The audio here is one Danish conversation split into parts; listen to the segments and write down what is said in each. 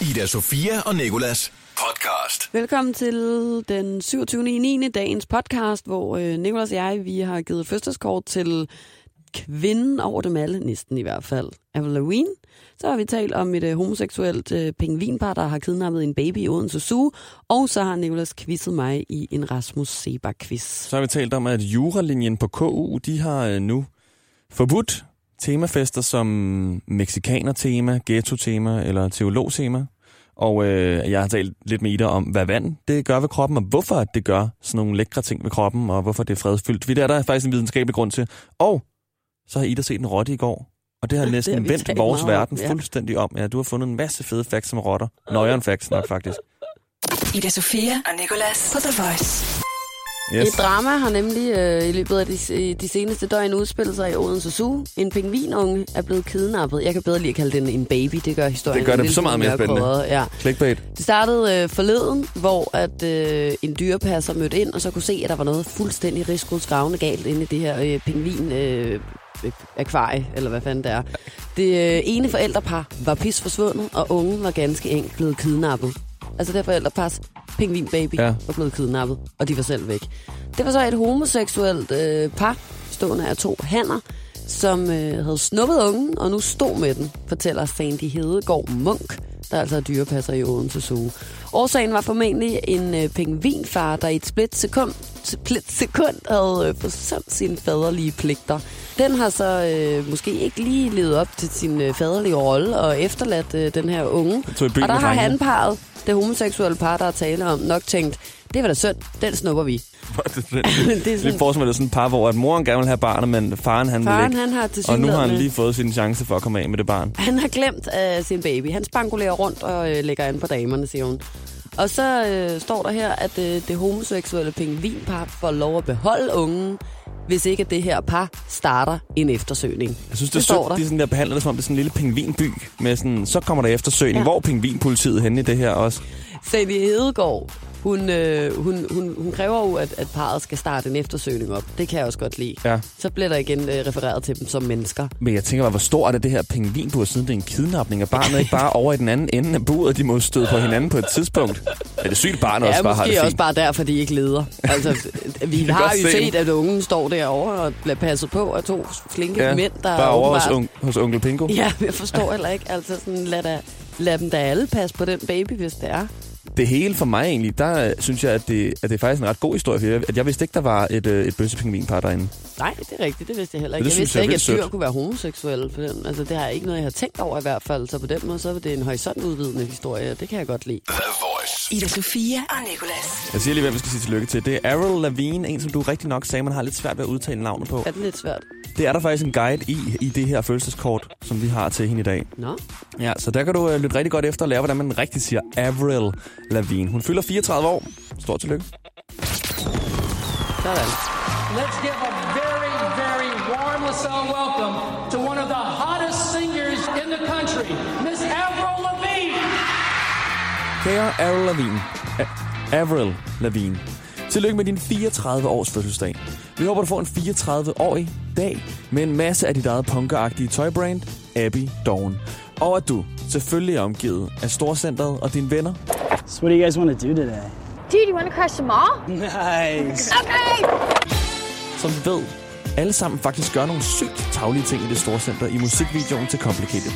Ida Sofia og Nikolas podcast. Velkommen til den 27. i 9. dagens podcast, hvor øh, Nicolas og jeg, vi har givet fødselskort til kvinden over dem alle, næsten i hvert fald, Avril Lavigne. Så har vi talt om et øh, homoseksuelt øh, pingvinpar, der har kidnappet en baby i Odense Zoo. Og så har Nicolas quizzet mig i en Rasmus Sebak-quiz. Så har vi talt om, at juralinjen på KU, de har øh, nu forbudt temafester som mexikaner-tema, ghetto-tema eller teolog-tema. Og øh, jeg har talt lidt med Ida om, hvad vand det gør ved kroppen, og hvorfor det gør sådan nogle lækre ting ved kroppen, og hvorfor det er fredfyldt. Vi der er der faktisk en videnskabelig grund til. Og så har Ida set en rotte i går, og det har Det næsten har vi vendt vores meget om, verden ja. fuldstændig om. Ja, du har fundet en masse fede facts om rotter. Nøjeren facts nok, faktisk. Ida Sofia og Nicolas på The Voice. Yes. Et drama har nemlig øh, i løbet af de, de seneste døgn udspillet sig i Odense Zoo. En pingvinunge er blevet kidnappet. Jeg kan bedre lige at kalde den en baby. Det gør historien Det gør det så meget mere spændende. mørkrødret, Ja. Clickbait. Det startede øh, forleden, hvor at øh, en dyrepasser mødte ind, og så kunne se, at der var noget fuldstændig rigskudsgravende galt inde i det her øh, pingvin øh, øh, akvarie, eller hvad fanden det er. Det øh, ene forældrepar var pis forsvundet, og ungen var ganske enkelt blevet kidnappet. Altså det forældrepars pingvinbaby Ja. ja. var blevet kidnappet, og de var selv væk. Det var så et homoseksuelt øh, par, stående af to hanner, som øh, havde snuppet ungen, og nu stod med den, fortæller Sandy Hedegaard Munk, der altså er dyrepasser i Odense Zoo. Årsagen var formentlig en øh, pingvinfar, der i et split sekund, split sekund havde øh, forsømt sine faderlige pligter. Den har så øh, måske ikke lige levet op til sin øh, faderlige rolle og efterladt øh, den her unge. Og der har han parret, det homoseksuelle par, der er tale om, nok tænkt, det var da synd, den snupper vi. det er sådan, forestiller er sådan et par, hvor at moren gerne vil have barnet, men faren han vil faren ikke. han har til Og nu har han lige fået sin chance for at komme af med det barn. Han har glemt uh, sin baby. Han spangulerer rundt og uh, lægger an på damerne, siger hun. Og så uh, står der her, at uh, det homoseksuelle pingvinpar får lov at beholde ungen, hvis ikke det her par starter en eftersøgning. Jeg synes, det, det står er der. de sådan der behandler det som om, det er sådan en lille pingvinby. Med sådan, så kommer der eftersøgning. Ja. Hvor er pingvinpolitiet henne i det her også? Sandy Hedegaard, hun, øh, hun, hun, hun kræver jo, at, at parret skal starte en eftersøgning op. Det kan jeg også godt lide. Ja. Så bliver der igen øh, refereret til dem som mennesker. Men jeg tænker bare, hvor stor er det, det her pingvinbur, siden det er en kidnapning af barnet, ikke bare over i den anden ende af buret, de må støde på hinanden på et tidspunkt. Er det sygt, barnet Ja, også bare har det fint? også bare derfor, de ikke leder. Altså, vi har jo se set, at ungen står derovre og bliver passet på af to flinke Ja, mænd, der bare over hos, åbenbart- un- hos onkel Pingo. Ja, jeg forstår heller ikke. Altså sådan, lad, da, lad dem da alle passe på den baby, hvis det er. Det hele for mig egentlig, der øh, synes jeg, at det, at det er faktisk en ret god historie. For jeg, at jeg vidste ikke, der var et, øh, et bøssepingvinpar derinde. Nej, det er rigtigt. Det vidste jeg heller ikke. det Jeg vidste jeg ikke, at dyr sødt. kunne være homoseksuelle. For den. Altså, det har jeg ikke noget, jeg har tænkt over i hvert fald. Så på den måde, så er det en horisontudvidende historie, og det kan jeg godt lide. Ida Sofia og Nicolas. Jeg siger lige, hvem vi skal sige tillykke til. Det er Avril Lavigne, en som du rigtig nok sagde, man har lidt svært ved at udtale navnet på. Er det lidt svært? Det er der faktisk en guide i, i det her følelseskort, som vi har til hende i dag. Nå, Ja, så der kan du øh, lytte rigtig godt efter og lære, hvordan man rigtig siger Avril Lavigne. Hun fylder 34 år. Stort tillykke. sådan. Let's give LaSalle welcome to one of the hottest singers in the country, Miss Avril Lavigne. Kære Avril Lavigne. A- Avril Lavigne. Tillykke med din 34 års fødselsdag. Vi håber, du får en 34-årig dag med en masse af dit eget punkeragtige tøjbrand, Abby Dawn. Og at du selvfølgelig er omgivet af Storcenteret og dine venner, So what do you guys want to do today? Dude, you want to crush them all? Nice. Okay. som vi ved, alle sammen faktisk gør nogle sygt taglige ting i det Storcenter i musikvideoen til Complicated.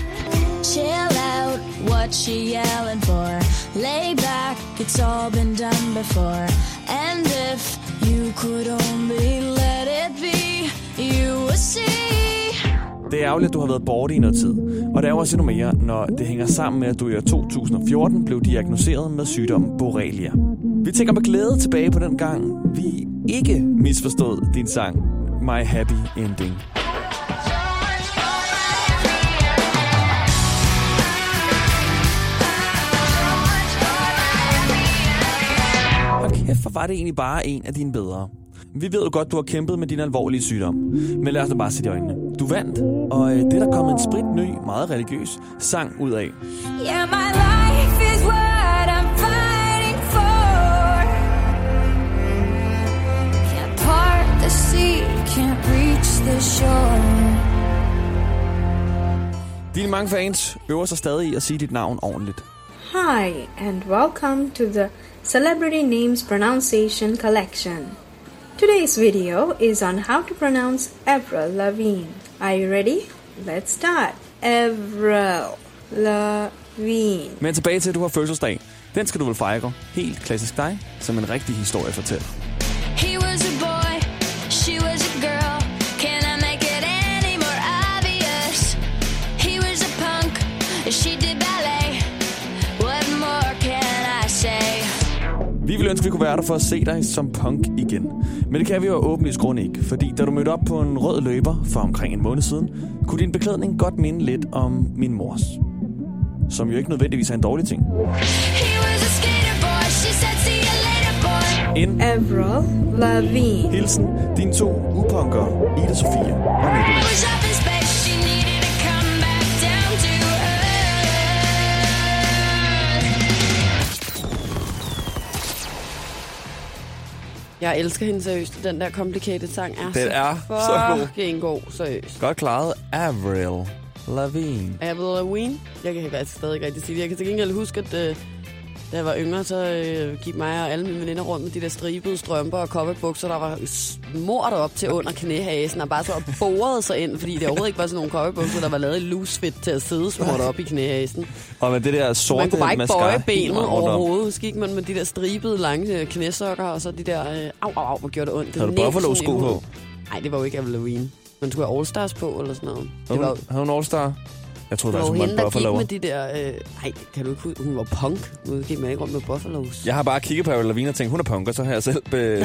Chill out, what you yelling for? Lay back, it's all been done before. And if you could only let it be, you would see. Det er ærgerligt, at du har været borte i noget tid. Og det er jo også endnu mere, når det hænger sammen med, at du i år 2014 blev diagnoseret med sygdommen Borrelia. Vi tænker med glæde tilbage på den gang, vi ikke misforstod din sang My Happy Ending. Og kæft, hvor var det egentlig bare en af dine bedre. Vi ved jo godt, du har kæmpet med din alvorlige sygdom. Men lad os da bare se i øjnene. Du vandt, og øh, det er der kommet en sprit ny, meget religiøs sang ud af. Yeah, my the shore. Dine mange fans øver sig stadig i at sige dit navn ordentligt. Hi, and welcome to the Celebrity Names Pronunciation Collection. Today's video is on how to pronounce Avril Lavigne. Are you ready? Let's start. Avril Lavigne. Men tilbage til, at du har fødselsdag. Den skal du vel fejre. Helt klassisk dig, som en rigtig historie fortæller. Ville ønske, at vi kunne være der for at se dig som punk igen. Men det kan vi jo åbenlyst grund ikke, fordi da du mødte op på en rød løber for omkring en måned siden, kunne din beklædning godt minde lidt om min mors. Som jo ikke nødvendigvis er en dårlig ting. En Avril Lavigne. hilsen, dine to upunker, Ida Sofia og Nicolai. Jeg elsker hende seriøst. Den der complicated sang er Den så er så god. god. Seriøst. Godt klaret, Avril Lavigne. Avril Lavigne. Jeg kan faktisk stadig ikke rigtig sige det. Jeg kan til gengæld huske, at øh, da jeg var yngre, så øh, gik mig og alle mine veninder rundt med de der stribede strømper og cowboybukser, der var smurt op til under knæhasen og bare så borede sig ind, fordi det overhovedet ikke var sådan nogle cowboybukser, der var lavet i loose fit til at sidde smurt op i knæhasen. Og med det der sorte Man kunne bare ikke bøje benet overhovedet. Så gik man med de der stribede lange øh, knæsokker, og så de der... Øh, au, au, au, hvor gjorde det ondt. Det Havde du sådan i på? Nej, det var jo ikke Lavigne. Man skulle have All-Stars på, eller sådan noget. Det Havde var, hun, havde hun All-Star? Jeg troede, det var hende, en der gik med de der... Øh, nej, kan du ikke huske? Hun var punk. Nu gik man ikke rundt med Buffalos. Jeg har bare kigget på Avril Lavigne og tænkt, hun er punk, og så har jeg selv be,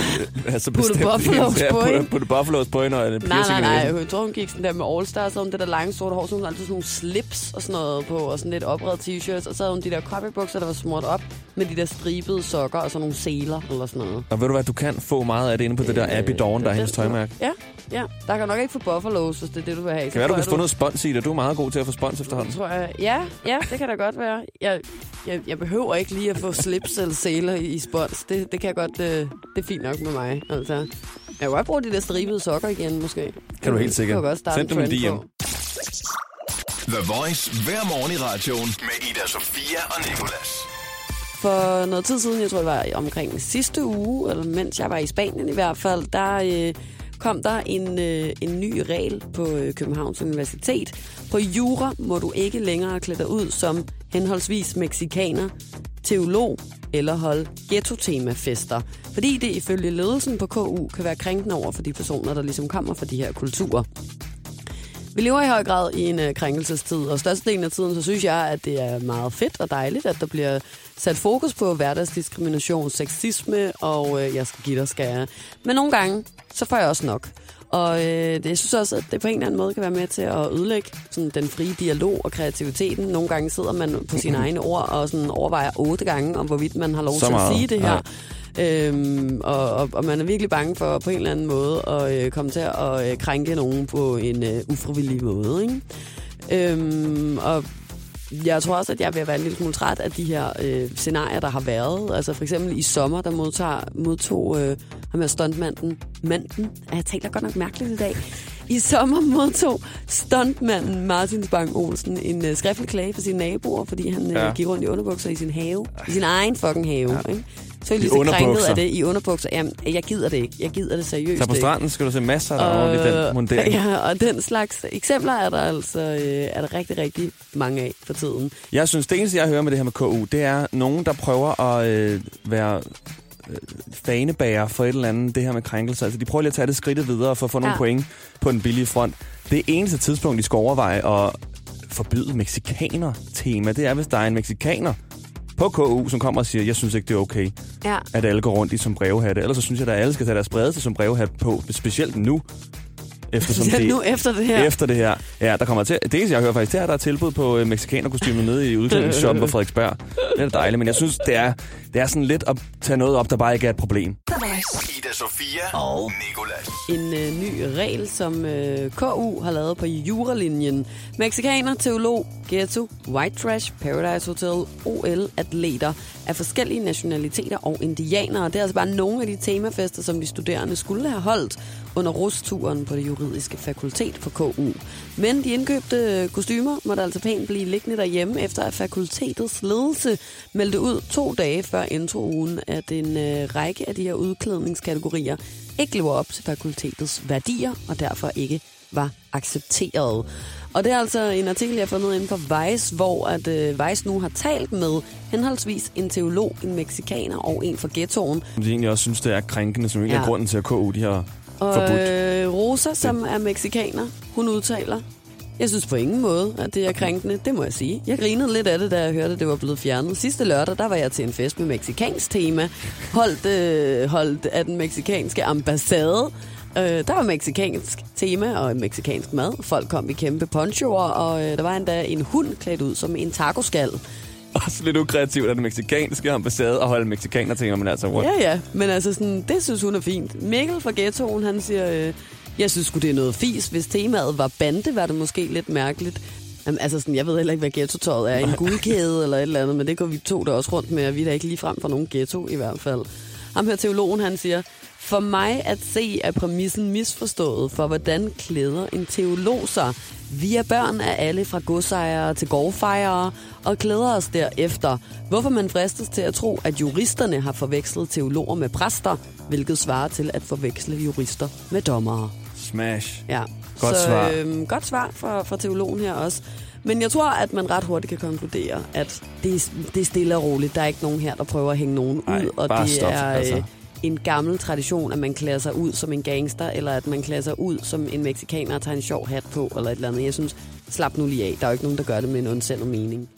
altså Puttet bestemt Buffalos Ja, på puttet- hende. puttet Buffalos på hende og en Nej, piercing nej, nej. næsen. Jeg tror, hun gik sådan der med All-Stars, så havde hun det der lange sorte hår, så hun havde altid sådan nogle slips og sådan noget på, og sådan lidt opredet t-shirts, og så havde hun de der cowboybukser, der var smurt op med de der stribede sokker og sådan nogle seler eller sådan noget. Og ved du hvad, du kan få meget af det inde på det der Abbey Dawn, der er hendes tøjmærke. Ja, ja. Der kan nok ikke få Buffalos, hvis det er det, du vil have. Kan være, du kan få noget spons i det. Du er meget god til at få spons efterhånden. Tror jeg. Ja, ja, det kan da godt være. Jeg, jeg, jeg behøver ikke lige at få slips eller seler i, i spons. Det, det kan jeg godt, øh, det er fint nok med mig. Altså. Jeg kan godt bruge de der stribede sokker igen, måske. Kan du helt sikkert. Det kan jeg godt starte Send dem en DM. på. The Voice hver morgen i radioen med Ida Sofia og Nicolas. For noget tid siden, jeg tror det var omkring sidste uge, eller mens jeg var i Spanien i hvert fald, der øh, kom der en, øh, en ny regel på øh, Københavns Universitet. På jura må du ikke længere klæde dig ud som henholdsvis meksikaner, teolog eller holde ghetto-temafester, Fordi det ifølge ledelsen på KU kan være krænkende over for de personer, der ligesom kommer fra de her kulturer. Vi lever i høj grad i en øh, krænkelsestid, og størstedelen af tiden, så synes jeg, at det er meget fedt og dejligt, at der bliver sat fokus på hverdagsdiskrimination, sexisme, og øh, jeg skal give dig skære. Men nogle gange, så får jeg også nok. Og øh, det, jeg synes også, at det på en eller anden måde kan være med til at ødelægge sådan, den frie dialog og kreativiteten. Nogle gange sidder man på sine egne ord og sådan overvejer otte gange, om hvorvidt man har lov Så til meget, at sige det her. ja. Øhm, og, og, og man er virkelig bange for på en eller anden måde at øh, komme til at øh, krænke nogen på en øh, ufrivillig måde. Ikke? Øhm, og jeg tror også, at jeg at være en lille smule træt af de her øh, scenarier, der har været. Altså for eksempel i sommer, der modtager, modtog øh, ham her stuntmanden, manden, Ah, jeg taler godt nok mærkeligt i dag. I sommer modtog stuntmanden Martin Spang Olsen en øh, skriftlig klage for sine naboer, fordi han øh, Ja. gik rundt i underbukser i sin have. I sin egen fucking have. Ja. Ikke? Så er I lige så krænket af det i underbukser. Jamen, jeg gider det ikke. Jeg gider det seriøst Så på stranden skal du se masser af i den mundering. ja, og den slags eksempler er der altså øh, er der rigtig, rigtig mange af for tiden. Jeg synes, det eneste, jeg hører med det her med KU, det er nogen, der prøver at øh, være øh, fanebærer for et eller andet, det her med krænkelser. Altså, de prøver lige at tage det skridtet videre for at få nogle Ja. point på den billige front. Det eneste tidspunkt, de skal overveje at forbyde mexikaner-tema, det er, hvis der er en mexikaner på KU, som kommer og siger, jeg synes ikke, det er okay, Ja. at alle går rundt i som brevhatte. Ellers så synes jeg, at alle skal tage deres bredeste som brevhat på, specielt nu. Eftersom det, nu efter det her. efter det her. Ja, der kommer til. Det eneste, jeg hører faktisk, det er, at der er tilbud på øh, mexikanerkostymer nede i udklædningsshoppen på Frederiksberg. Det er dejligt, men jeg synes, det er, det er sådan lidt at tage noget op, der bare ikke er et problem. Ida Sofia og Nicolas. En øh, ny regel, som øh, KU har lavet på juralinjen. Mexikaner, teolog, ghetto, white trash, paradise hotel, OL-atleter af forskellige nationaliteter og indianere. Det er altså bare nogle af de temafester, som de studerende skulle have holdt under rusturen på det juridiske fakultet på KU. Men de indkøbte kostymer måtte altså pænt blive liggende derhjemme, efter at fakultetets ledelse meldte ud to dage før introugen, at en øh, række af de her udklædningskategorier ikke lever op til fakultetets værdier, og derfor ikke var accepteret. Og det er altså en artikel, jeg har fundet inde på Vice, hvor at øh, Vice nu har talt med henholdsvis en teolog, en meksikaner og en fra ghettoen. De egentlig også synes, det er krænkende, som egentlig Ja. er grunden til, at KU de har Og forbudt. øh, Rosa, som er meksikaner, hun udtaler, jeg synes på ingen måde, at det er krænkende. Det må jeg sige. Jeg grinede lidt af det, da jeg hørte, at det var blevet fjernet. Sidste lørdag, der var jeg til en fest med meksikansk tema, holdt, øh, holdt af den meksikanske ambassade. Øh, der var meksikansk tema og meksikansk mad. Folk kom i kæmpe ponchoer, og øh, der var endda en hund klædt ud som en tacoskal. Også lidt ukreativt af den meksikanske ambassade at holde mexikaner til, men altså, what? Ja, ja. Men altså, sådan, det synes hun er fint. Mikkel fra Ghettoen, han siger, øh, jeg synes sgu, det er noget fis. Hvis temaet var bande, var det måske lidt mærkeligt. Jamen, altså, sådan, jeg ved heller ikke, hvad ghettotøjet er. En guldkæde eller et eller andet, men det går vi to der også rundt med, og vi er da ikke lige frem for nogen ghetto i hvert fald. Ham her teologen, han siger, for mig at se er præmissen misforstået for, hvordan klæder en teolog sig. Vi er børn af alle fra godsejere til gårdfejere og klæder os derefter. Hvorfor man fristes til at tro, at juristerne har forvekslet teologer med præster, hvilket svarer til at forveksle jurister med dommere. Smash. Ja. Godt så, svar. Øhm, godt svar fra, fra teologen her også. Men jeg tror, at man ret hurtigt kan konkludere, at det er, det er stille og roligt. Der er ikke nogen her, der prøver at hænge nogen Ej, ud. Og bare det stop, er altså. øh, en gammel tradition, at man klæder sig ud som en gangster, eller at man klæder sig ud som en meksikaner og tager en sjov hat på, eller et eller andet. Jeg synes, slap nu lige af. Der er jo ikke nogen, der gør det med en ondsendet mening.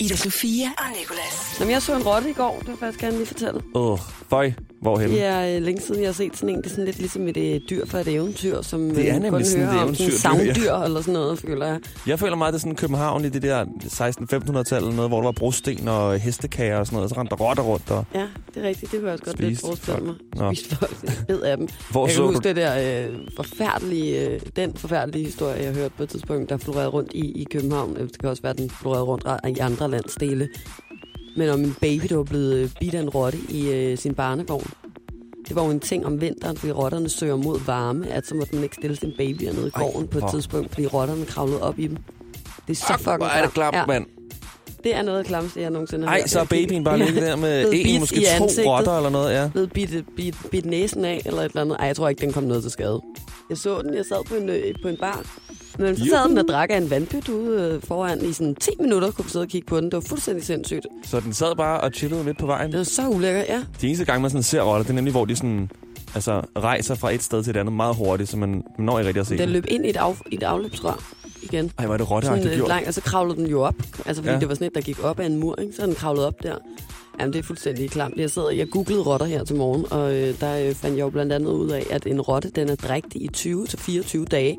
Ida Sofia og Nicolas. Jamen, jeg så en rotte i går, det vil jeg faktisk gerne lige fortælle. Åh, oh, føj. Hvorhen? Det er øh, længe siden, jeg har set sådan en. Det er sådan lidt ligesom et øh, dyr fra et eventyr, som Det er øh, nemlig kun sådan et hører om sådan ja. savndyr eller sådan noget, føler jeg. Jeg føler meget, det er sådan København i det der 1600-1500-tallet, noget, hvor der var brosten og hestekager og sådan noget, og så rendte der rotter rundt. Og... Ja, det er rigtigt. Det kunne jeg også godt lidt Spiste forestille mig. Nå. Spist folk. Ved af dem. Hvor jeg så kan du huske det der øh, forfærdelige, øh, den forfærdelige historie, jeg hørte på et tidspunkt, der florerede rundt i, i København. Det kan også være, den florerede rundt i andre landsdele. Men om en baby, der var blevet øh, bidt af en rotte i øh, sin barnevogn. Det var jo en ting om vinteren, fordi rotterne søger mod varme, at så måtte man ikke stille sin baby nede i Ej, gården på et hvor- tidspunkt, fordi rotterne kravlede op i dem. Det er så Fuck, fucking er det klamt, ja, mand. Det er noget af klamste, jeg nogensinde har Ej, så er babyen bare ligget der med en, måske to ansigtet. rotter eller noget, ja. blevet bidt, bidt, bidt næsen af, eller et eller andet. Ej, jeg tror ikke, den kom noget til skade. Jeg så den, jeg sad på en, øh, på en bar. Men så sad den og drak af en vandpyt ude øh, foran i sådan 10 minutter, kunne sidde og kigge på den. Det var fuldstændig sindssygt. Så den sad bare og chillede midt på vejen. Det var så ulækkert, ja. De eneste gange, man sådan ser rotter, det er nemlig, hvor de sådan, altså, rejser fra et sted til et andet meget hurtigt, så man, når ikke rigtig at se Den løb ind i et, af, i et afløbsrør igen. Ej, er det rotteagtigt gjort. langt, og så kravlede den jo op. Altså, fordi ja. det var sådan et, der gik op af en mur, ikke? Så den kravlede op der. Jamen, det er fuldstændig klamt. Jeg sad, jeg googlede rotter her til morgen, og øh, der øh, fandt jeg jo blandt andet ud af, at en rotte, den er drægtig i 20-24 dage.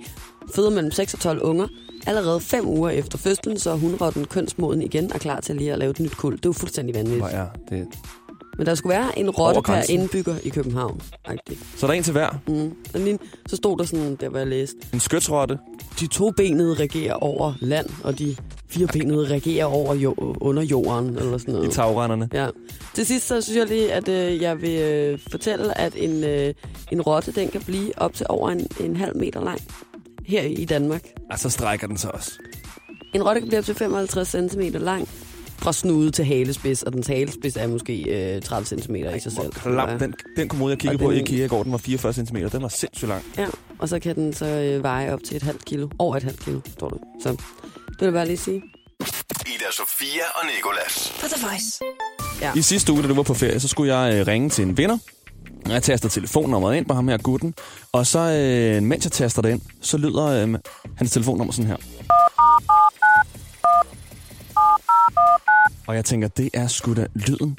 Føder mellem 6 og 12 unger. Allerede fem uger efter fødslen, så er hunrotten kønsmoden igen og klar til lige at lave et nyt kuld. Det er jo fuldstændig vanvittigt. Hvor er det? Men der skulle være en rotte per indbygger i København. Faktisk. Så er der en til hver. Mm. Og lige, så stod der sådan, der var jeg læste, En skytsrotte. de tobenede regerer over land, og de firebenede regerer over jo, under jorden, eller sådan noget. i tagrenderne. Ja. Til sidst så synes jeg lige, at øh, jeg vil øh, fortælle, at en, øh, en rotte, den kan blive op til over en, en halv meter lang her i Danmark. Og så strækker den sig også. En rotte kan blive op til 55 cm lang fra snude til halespids, og dens halespids er måske øh, 30 cm i sig selv. Klam, den, den kommode, jeg kiggede Og på i den- IKEA i går, den var 44 cm. Den var sindssygt lang. Ja, og så kan den så øh, veje op til et halvt kilo. Over et halvt kilo, står der. Så det vil jeg bare lige sige. Ida Sofia og Nikolas. På The Voice. I sidste uge, da du var på ferie, så skulle jeg øh, ringe til en vinder. Jeg taster telefonnummeret ind på ham her gutten. Og så, øh, mens jeg taster det ind, så lyder øh, hans telefonnummer sådan her. Og jeg tænker, det er sgu da lyden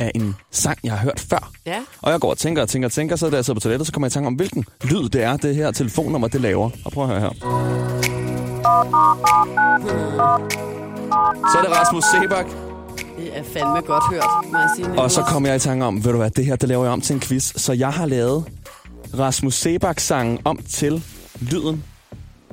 af en sang, jeg har hørt før. Ja. Og jeg går og tænker og tænker og tænker, så da jeg sidder på toilettet, så kommer jeg i tanke om, hvilken lyd det er, det her telefonnummer, det laver. Og prøv at høre her. Så er det Rasmus Sebak. Det er fandme godt hørt, må jeg sige. Og så kom jeg i tanke om, ved du hvad, det her, det laver jeg om til en quiz. Så jeg har lavet Rasmus Sebak-sangen om til lyden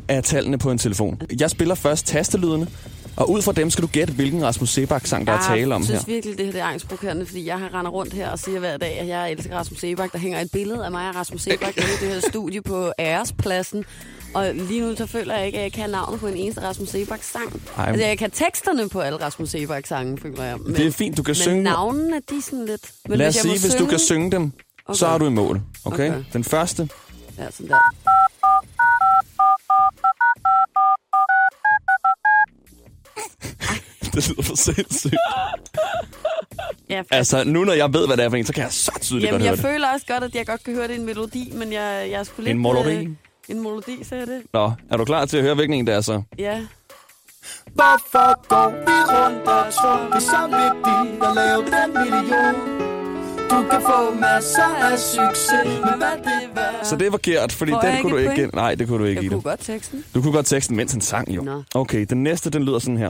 af tallene på en telefon. Jeg spiller først tastelydene, Og ud fra dem skal du gætte, hvilken Rasmus Sebak-sang, der er tale om jeg her. synes virkelig, det her det er angstprovokerende, fordi jeg har render rundt her og siger hver dag, at jeg elsker Rasmus Sebak. Der hænger et billede af mig og Rasmus Sebak i det her studie på Ærespladsen. Og lige nu så føler jeg ikke, at jeg kan navnet på en eneste Rasmus Sebak sang. Ej. Altså, jeg kan teksterne på alle Rasmus Sebak sange, føler jeg. Men, Det er fint, du kan men synge. navnene, de er sådan lidt... Men Lad os jeg sige, hvis du kan synge dem, så Okay. er du i mål. Okay? Okay. Den første. Ja, sådan der. Det lyder for sindssygt. Ja, Altså, nu når jeg ved, hvad det er for en, så kan jeg så tydeligt Jamen, godt høre jeg det. føler også godt, at jeg godt kan høre, det en melodi, men jeg, jeg er sgu lidt... En melodi? Øh, en melodi, sagde jeg det? Nå, er du klar til at høre, hvilken en det er så? Ja. Hvorfor går vi rundt og tror, det er så vigtigt at lave den million? Du kan få masser af succes, men hvad det var? Så det er forkert, fordi Får den kunne du ikke... point? Nej, det kunne du ikke, Jeg Ida. kunne godt teksten. Du kunne godt teksten, mens han sang jo. Nå. Okay, den næste, den lyder sådan her.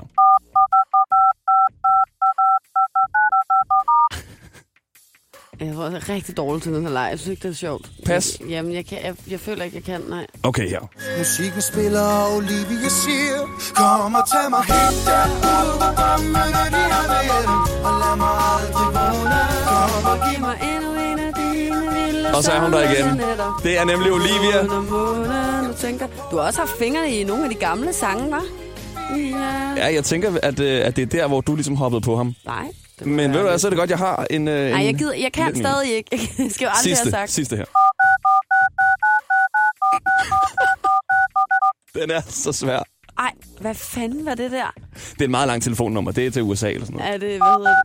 Jeg tror, jeg er rigtig dårlig til den her leg. Jeg synes ikke, det er sjovt. Pas. Jamen, jeg, kan, jeg, jeg føler ikke, jeg kan, nej. Okay, her. Musikken spiller, og Olivia siger Kom og tag mig helt derud, hvor drømmene de er reelle Og lad mig aldrig vågne Kom og giv mig endnu en af dine vilde Og så er hun der igen. Det er nemlig Olivia. Nu tænker. Du har også haft fingre i nogle af de gamle sange, hva'? Ja. Ja, jeg tænker, at, øh, at det er der, hvor du ligesom hoppede på ham. Nej. Det Men ved du hvad, så er det godt, jeg har en... Øh, Nej, en jeg, gider, jeg kan lidt stadig ikke. Jeg skal jo aldrig sidste, have sagt. sidste her. Den er så svær. Ej, hvad fanden var det der? Det er et meget langt telefonnummer. Det er til USA eller sådan noget. Er det, hvad hedder det?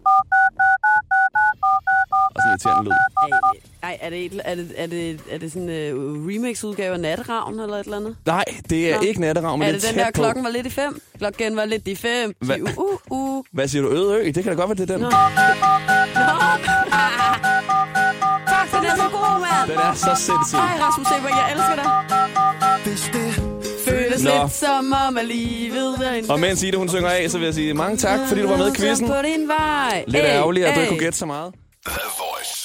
Og sådan irriterende lyd. Ej, er det, et, er det, er det, er det sådan en uh, remix-udgave af Natteravn eller et eller andet? Nej, det er Nå. ikke natteravn, men er det det er den der, på. klokken var lidt i fem? Klokken var lidt i fem. Hva? Uh, uh, uh. Hvad siger du? Øde ø? Det kan da godt være, det er den. Nå. Nå. Fuck, den er så god, mand. Den er så sindssyg. Ej, Rasmus Sebak, jeg elsker dig. Hvis det Føles Nå. lidt som om, at livet er en... Og mens Ida, hun synger af, så vil jeg sige mange tak, fordi du var med i quizzen. På din vej. Lidt ærgerligt, at du ikke kunne gætte så meget.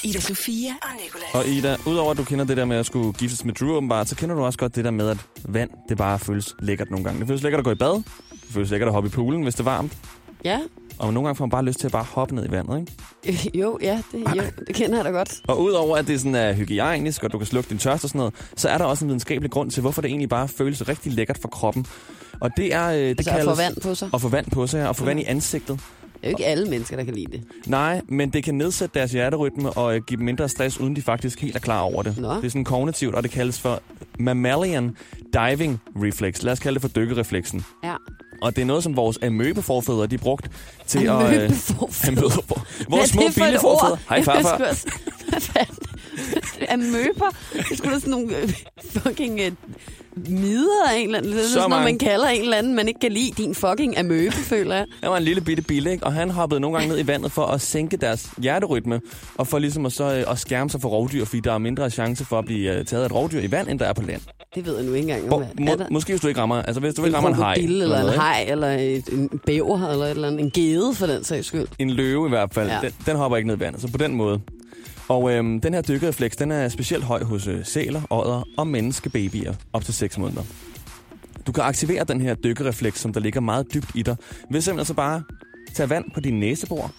Ida Sofia og Nicolas. Og Ida, udover at du kender det der med at skulle giftes med Drew åbenbart, så kender du også godt det der med, at vand, det bare føles lækkert nogle gange. Det føles lækkert at gå i bad. Det føles lækkert at hoppe i poolen, hvis det er varmt. Ja, Og nogle gange får man bare lyst til at bare hoppe ned i vandet, ikke? jo, ja, det, jo, det kender jeg da godt. Og udover at det sådan er hygiejnisk, og du kan slukke din tørst og sådan noget, så er der også en videnskabelig grund til, hvorfor det egentlig bare føles rigtig lækkert for kroppen. Og det er... øh, Det Altså at få vand på sig. At få vand på sig, ja, og få vand i ansigtet. Det er jo ikke alle mennesker, der kan lide det. Nej, men det kan nedsætte deres hjerterytme og øh, give dem mindre stress, uden de faktisk helt er klar over det. Nå. Det er sådan kognitivt, og det kaldes for mammalian diving reflex. Lad os kalde det for dykkerefleksen. Ja. Og det er noget, som vores amøbeforfædre, de brugt til at... øh, Amøbeforfædre? Vores små billeforfædre. Hej farfar. Hvad fanden? Amøber? Det skulle da sådan nogle øh, fucking øh, mider af en eller anden. Det er Så mange. man kalder en eller anden, man ikke kan lide. Din fucking amøbe, føler jeg. Han var en lille bitte bille, ikke? og han hoppede nogle gange ned i vandet for at sænke deres hjerterytme, og for ligesom at, så, øh, at skærme sig for rovdyr, fordi der er mindre chance for at blive øh, taget af et rovdyr i vand, end der er på land. Det ved jeg nu ikke engang. Hvor, må, er der måske hvis du ikke rammer, altså hvis du en ikke rammer en haj. krokodille, eller en haj, eller et, en bæver, eller et eller andet. En gede, for den sags skyld. En løve i hvert fald, ja. den, den hopper ikke ned i vandet, så på den måde. Og øhm, den her dykkerefleks, den er specielt høj hos øh, sæler, odder og menneskebabyer op til 6 måneder. Du kan aktivere den her dykkerefleks, som der ligger meget dybt i dig, ved simpelthen så bare tage vand på din næsebor,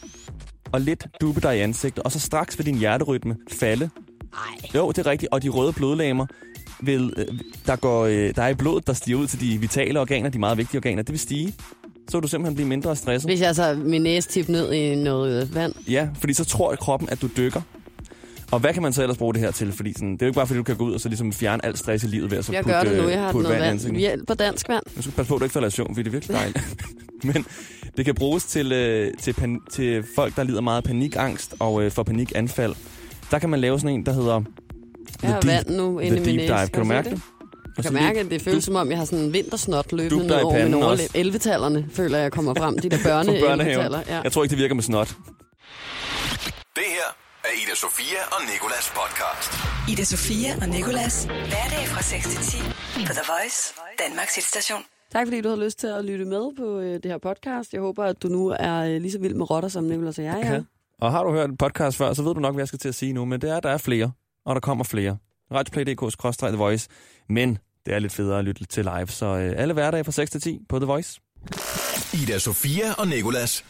og lidt duppe dig i ansigtet, og så straks vil din hjerterytme falde. Nej. Jo, det er rigtigt, og de røde blodlegemer, vil, øh, der, går, øh, der er i blodet, der stiger ud til de vitale organer, de meget vigtige organer, det vil stige. Så vil du simpelthen blive mindre stresset. Hvis jeg så min næse tip ned i noget vand. Ja, fordi så tror kroppen, at du dykker. Og hvad kan man så ellers bruge det her til? Fordi sådan, det er jo ikke bare, fordi du kan gå ud og så ligesom fjerne alt stress i livet ved at så Jeg putte, gør det nu. øh, Jeg har putte noget vand vand. Vi hjælper dansk vand. Nu skal du passe på, at du ikke falder i søvn, fordi det er virkelig dejligt. Men det kan bruges til, øh, til, pan- til folk, der lider meget af panikangst og øh, får panikanfald. Der kan man lave sådan en, der hedder Jeg har vand nu i The Deep. Dive. Kan du se mærke det? det? Jeg kan mærke, at det føles som om, jeg har sådan en vintersnot løbende ned over min overlæb. også. 11-tallerne føler jeg kommer frem. De der På børne børnehaven. 11-taller. Ja. Jeg tror ikke, det virker med snot. Er Ida Sofia og Nikolas podcast. Ida Sofia og Nicolas. Hverdag fra 6 til 10 på The Voice, Danmarks hitstation. Tak fordi du har lyst til at lytte med på øh, det her podcast. Jeg håber, at du nu er øh, lige så vild med rotter, som Nicolas og jeg er. Ja. Og har du hørt en podcast før, så ved du nok, hvad jeg skal til at sige nu. Men det er, at der er flere, og der kommer flere. Radioplay.dk, The Voice. Men det er lidt federe at lytte til live, så øh, alle hverdage fra 6 til 10 på The Voice. Ida Sofia og Nikolas